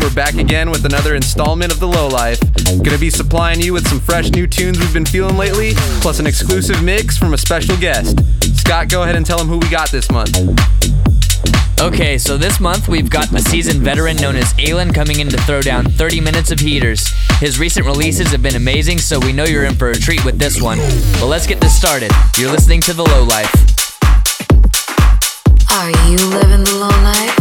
We're back again with another installment of The Low Life. Gonna be supplying you with some fresh new tunes we've been feeling lately, plus an exclusive mix from a special guest. Scott, go ahead and tell them who we got this month. Okay, so this month we've got a seasoned veteran known as Aylin coming in to throw down 30 minutes of heaters. His recent releases have been amazing, so we know you're in for a treat with this one. But let's get this started. You're listening to The Low Life. Are you living the low life?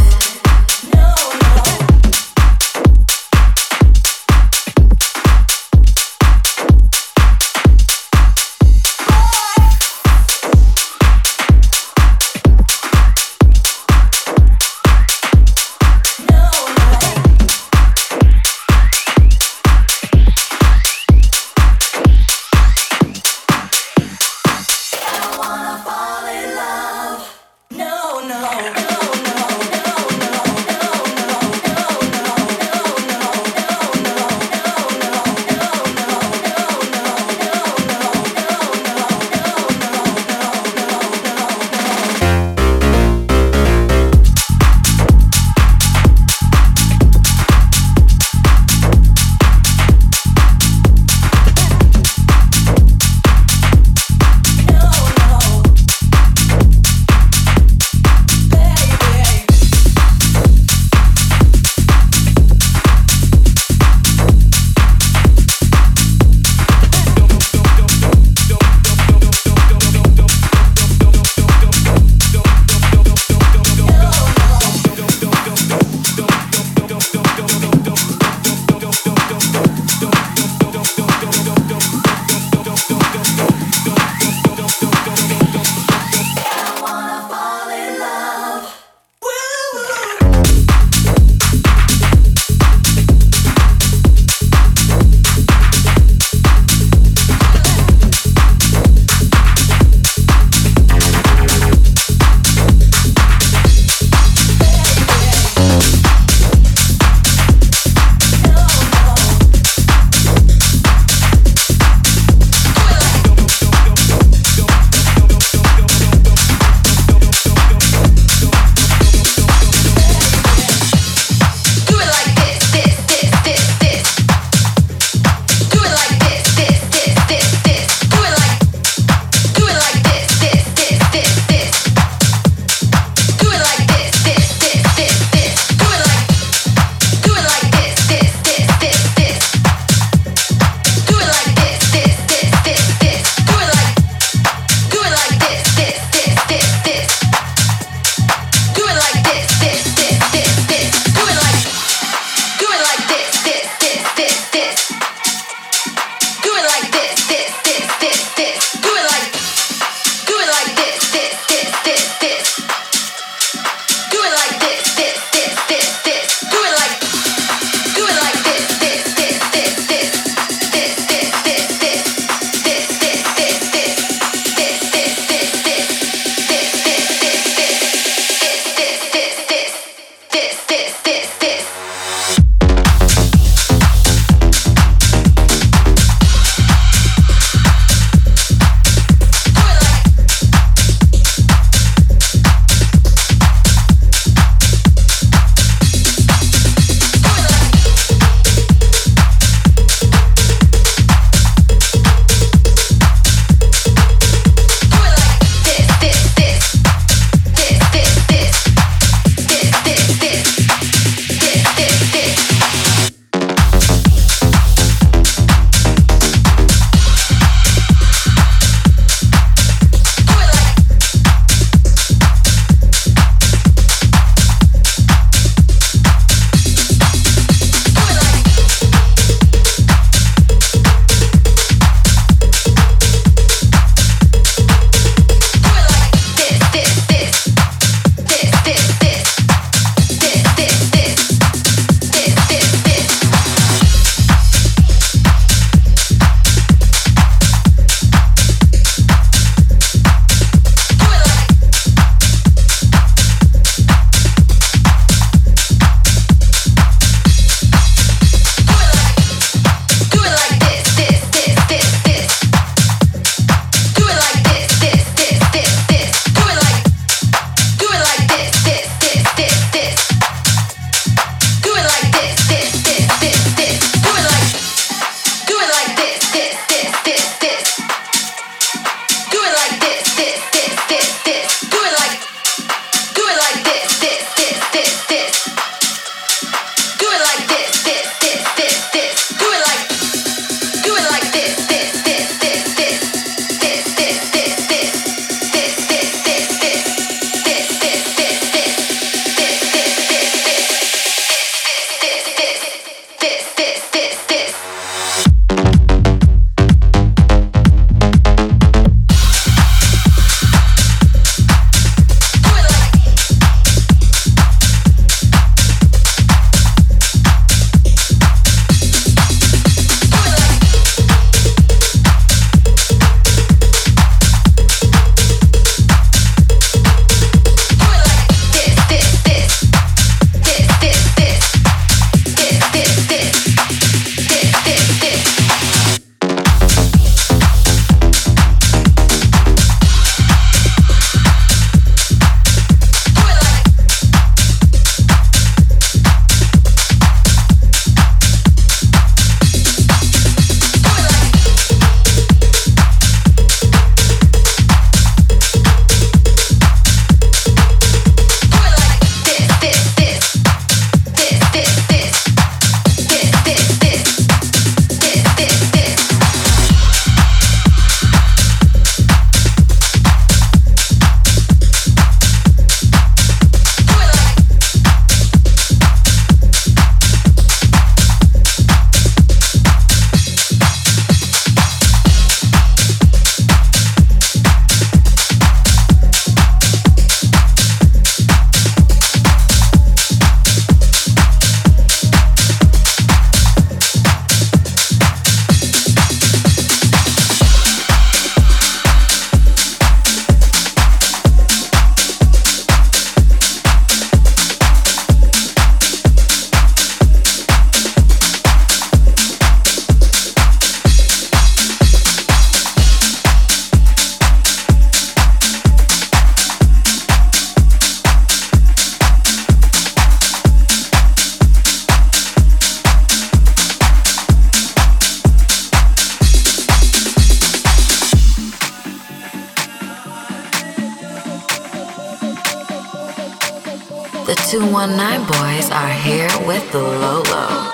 this, this, this. 219 boys are here with the Lolo.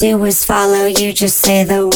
Do is follow you, just say the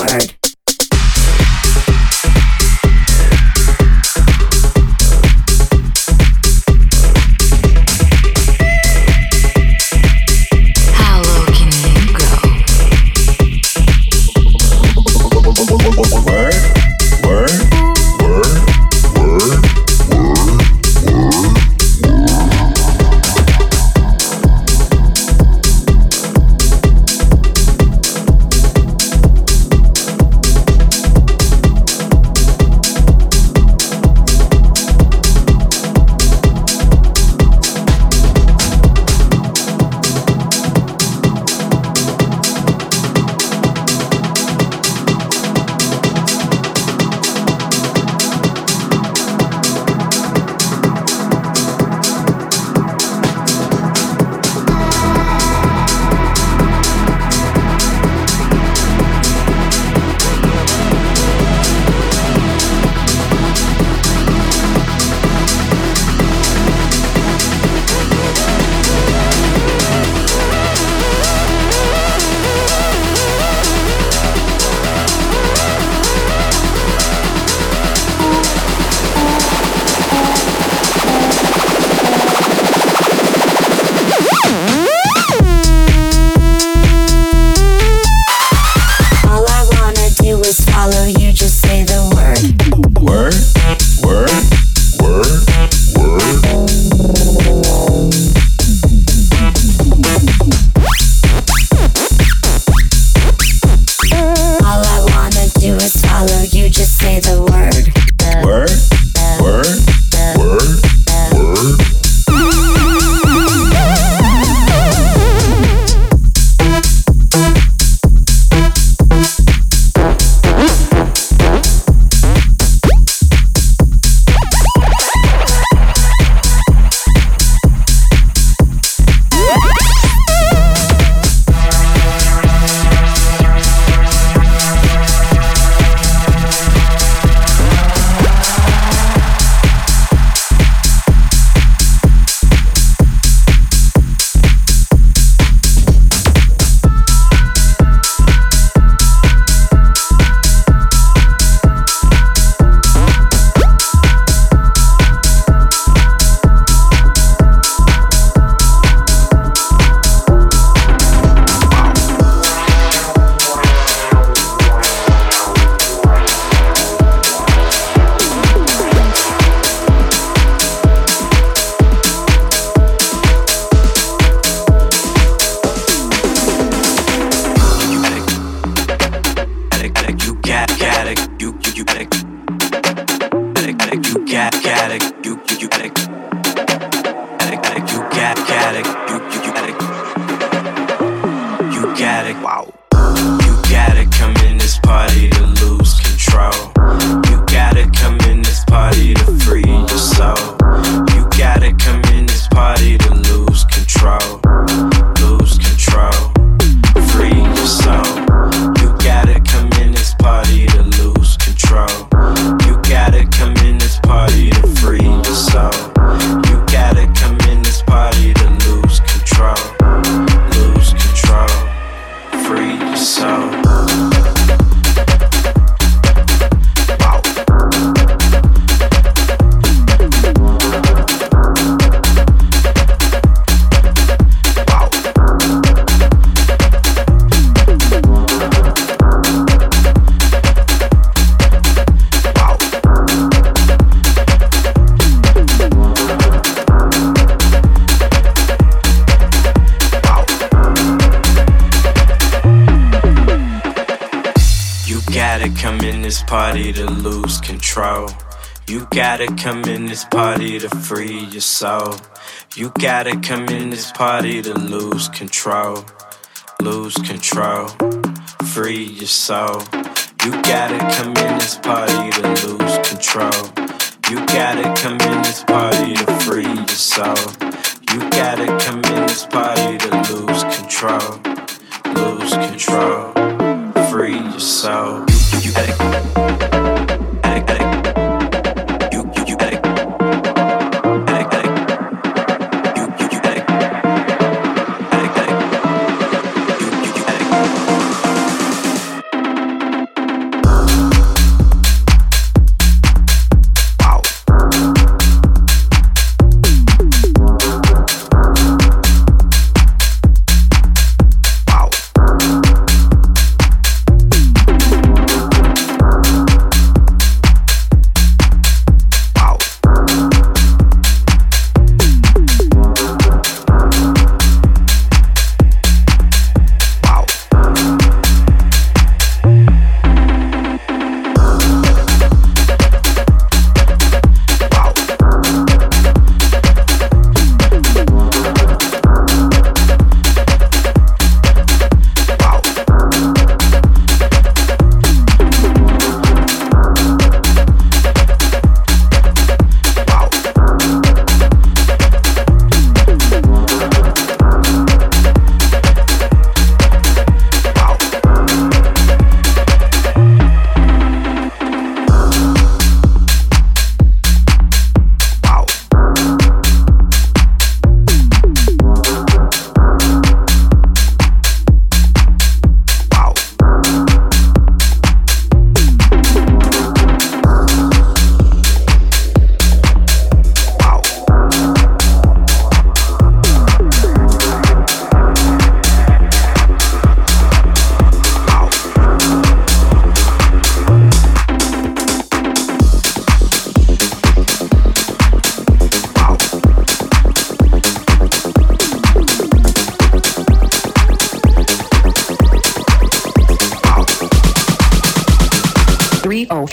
party to lose control, lose control, free your soul. You gotta come in this party to lose control. You gotta come in this party to free your soul. You gotta come in this party to lose control, lose control, free your soul. You, you gotta.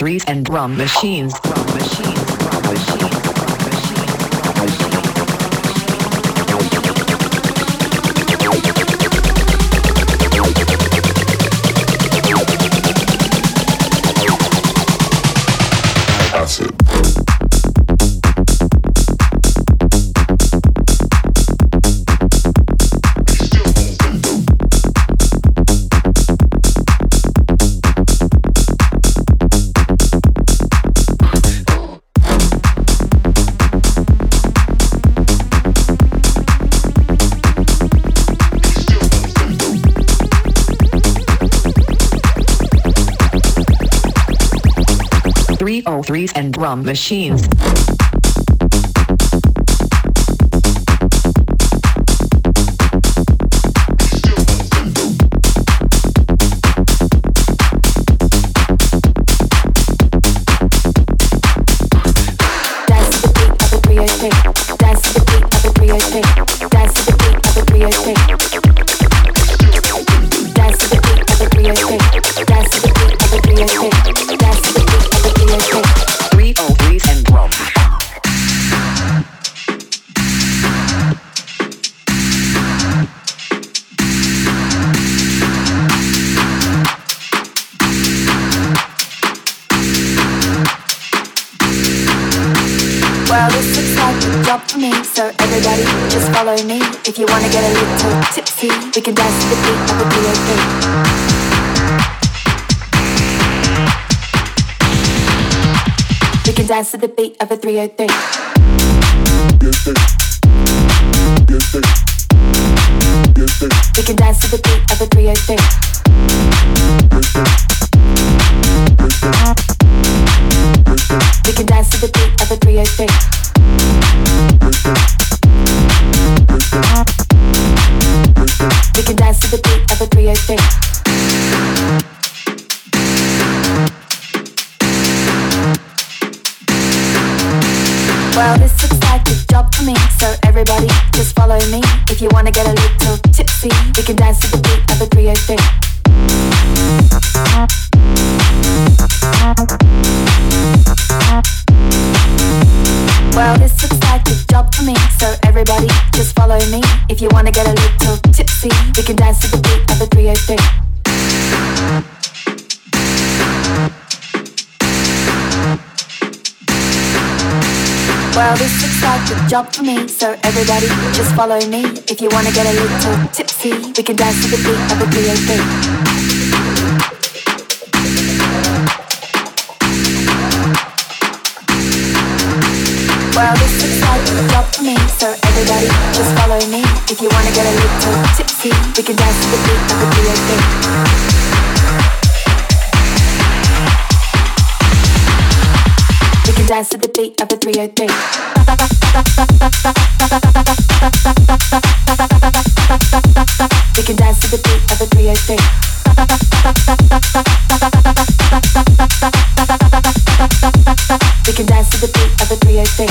303s and. Drum machines. Drum machines. Drum machines. Dance to the beat of a 303. We can dance to the beat of a 303. We can dance to the beat of a 303. Me. If you wanna get a little tipsy, we can dance to the beat of a 303. This a job for me, so everybody just follow me. If you wanna get a little tipsy, we can dance to the beat of the 303. Well, this looks like a job for me, so everybody just follow me. If you wanna get a little tipsy, we can dance to the beat of the B.O.B. dance to the beat of the 303. We can dance to the beat of the 303. We can dance to the beat of the 303.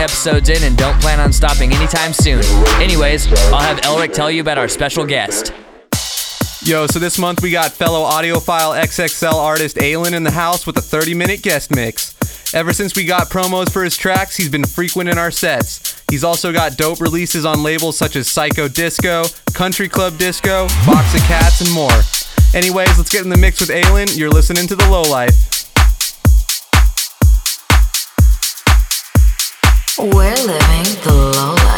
episodes in and don't plan on stopping anytime soon. Anyways, I'll have Elric tell you about our special guest. Yo, so this month we got fellow audiophile XXL artist Aylin in the house with a 30 minute guest mix. Ever since we got promos for his tracks, he's been frequent in our sets. He's also got dope releases on labels such as Psycho Disco, Country Club Disco, Box of Cats, and more. Anyways, let's get in the mix with Aylin. You're listening to The Low Life. We're living the low life.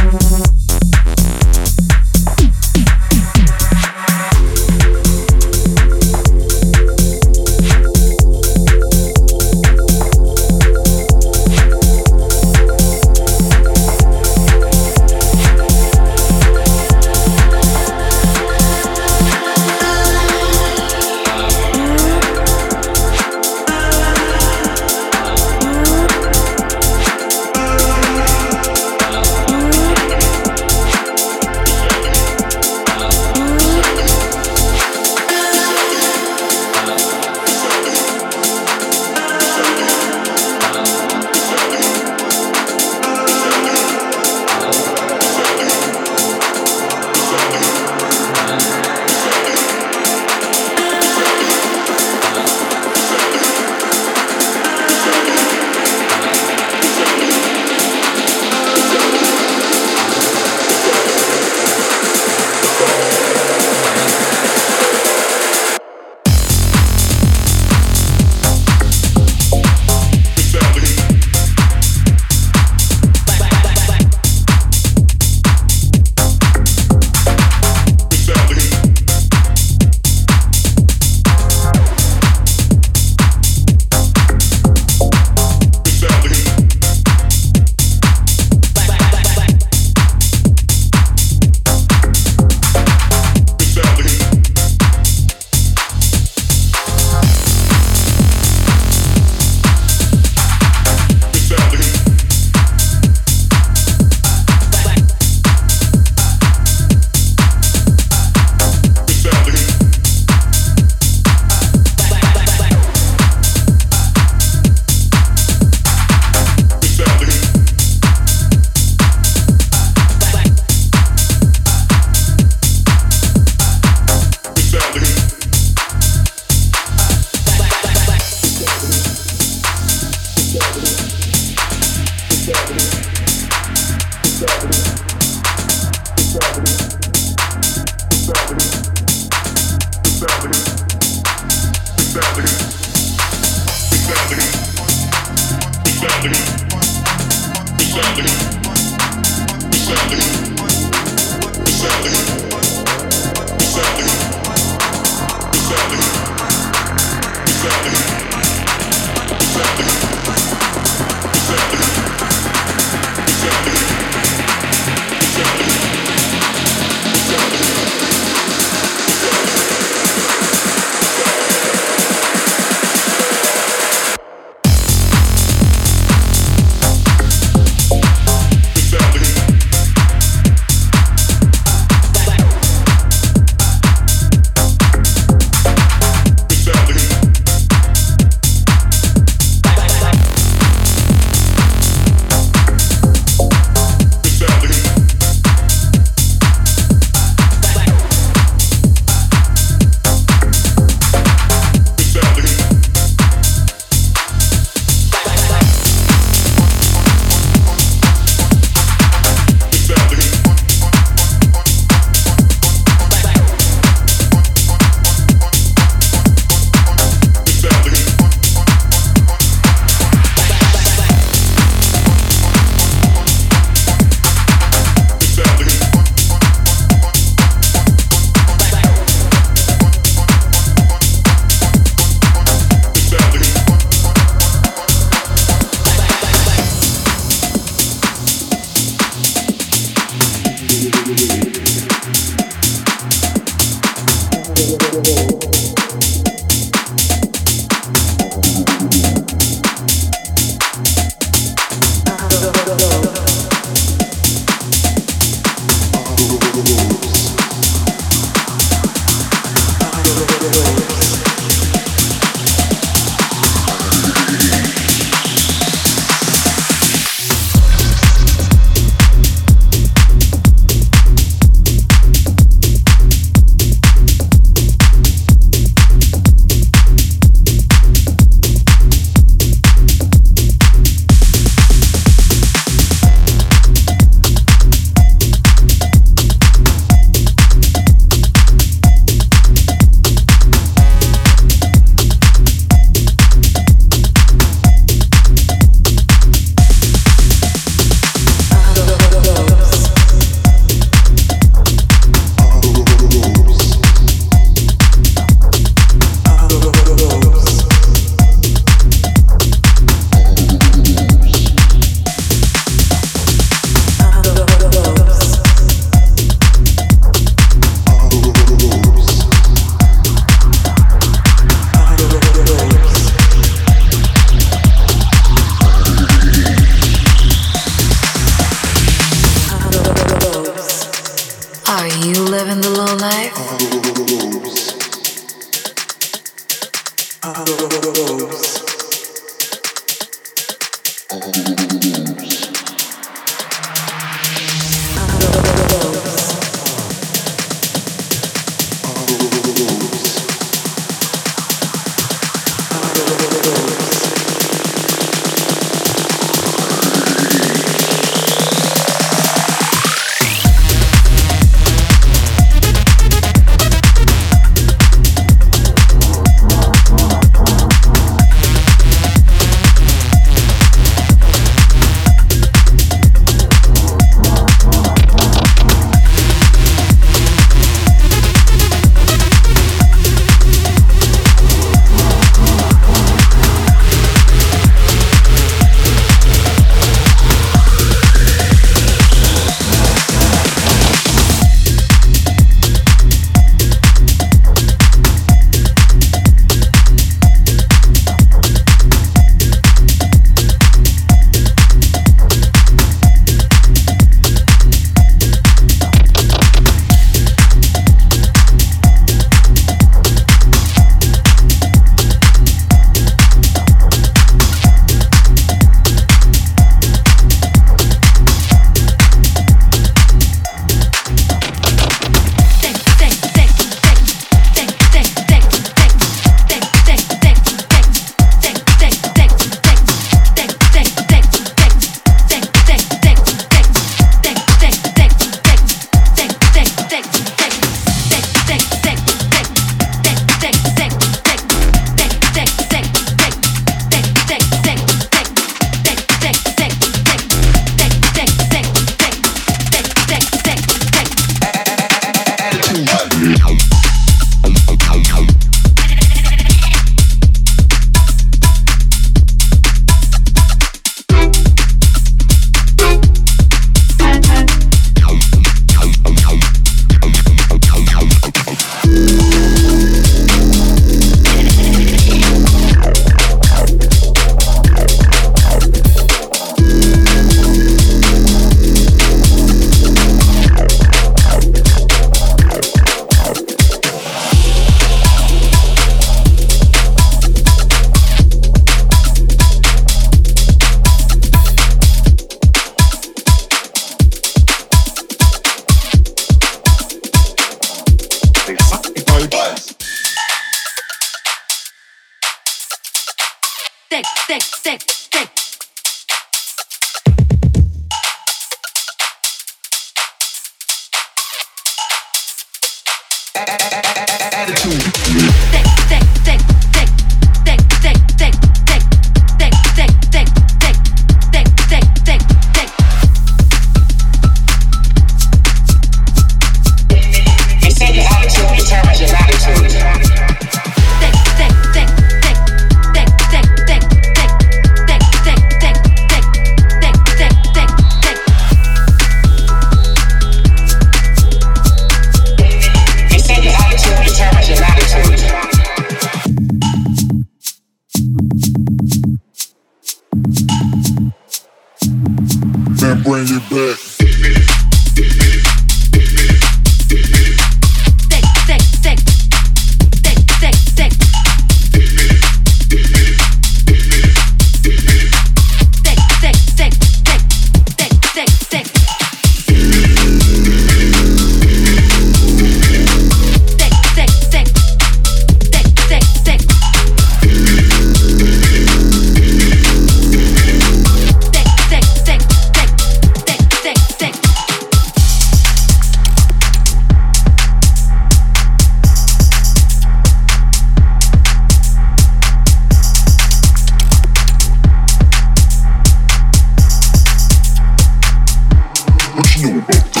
Fuel.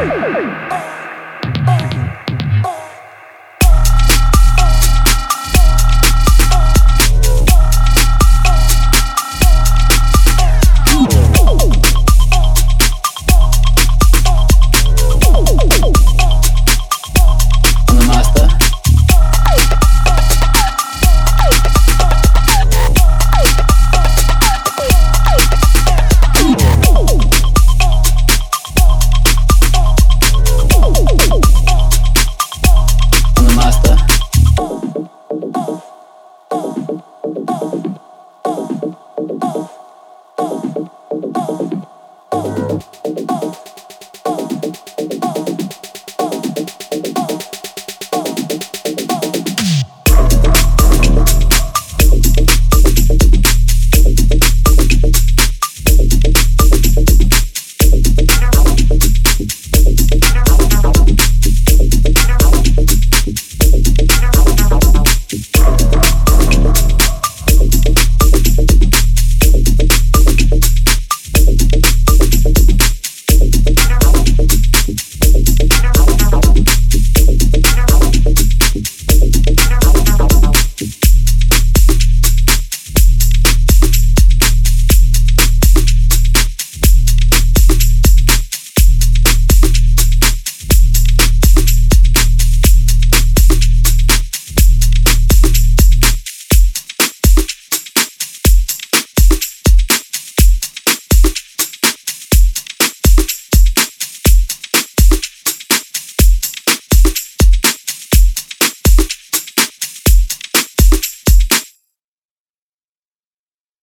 Hey!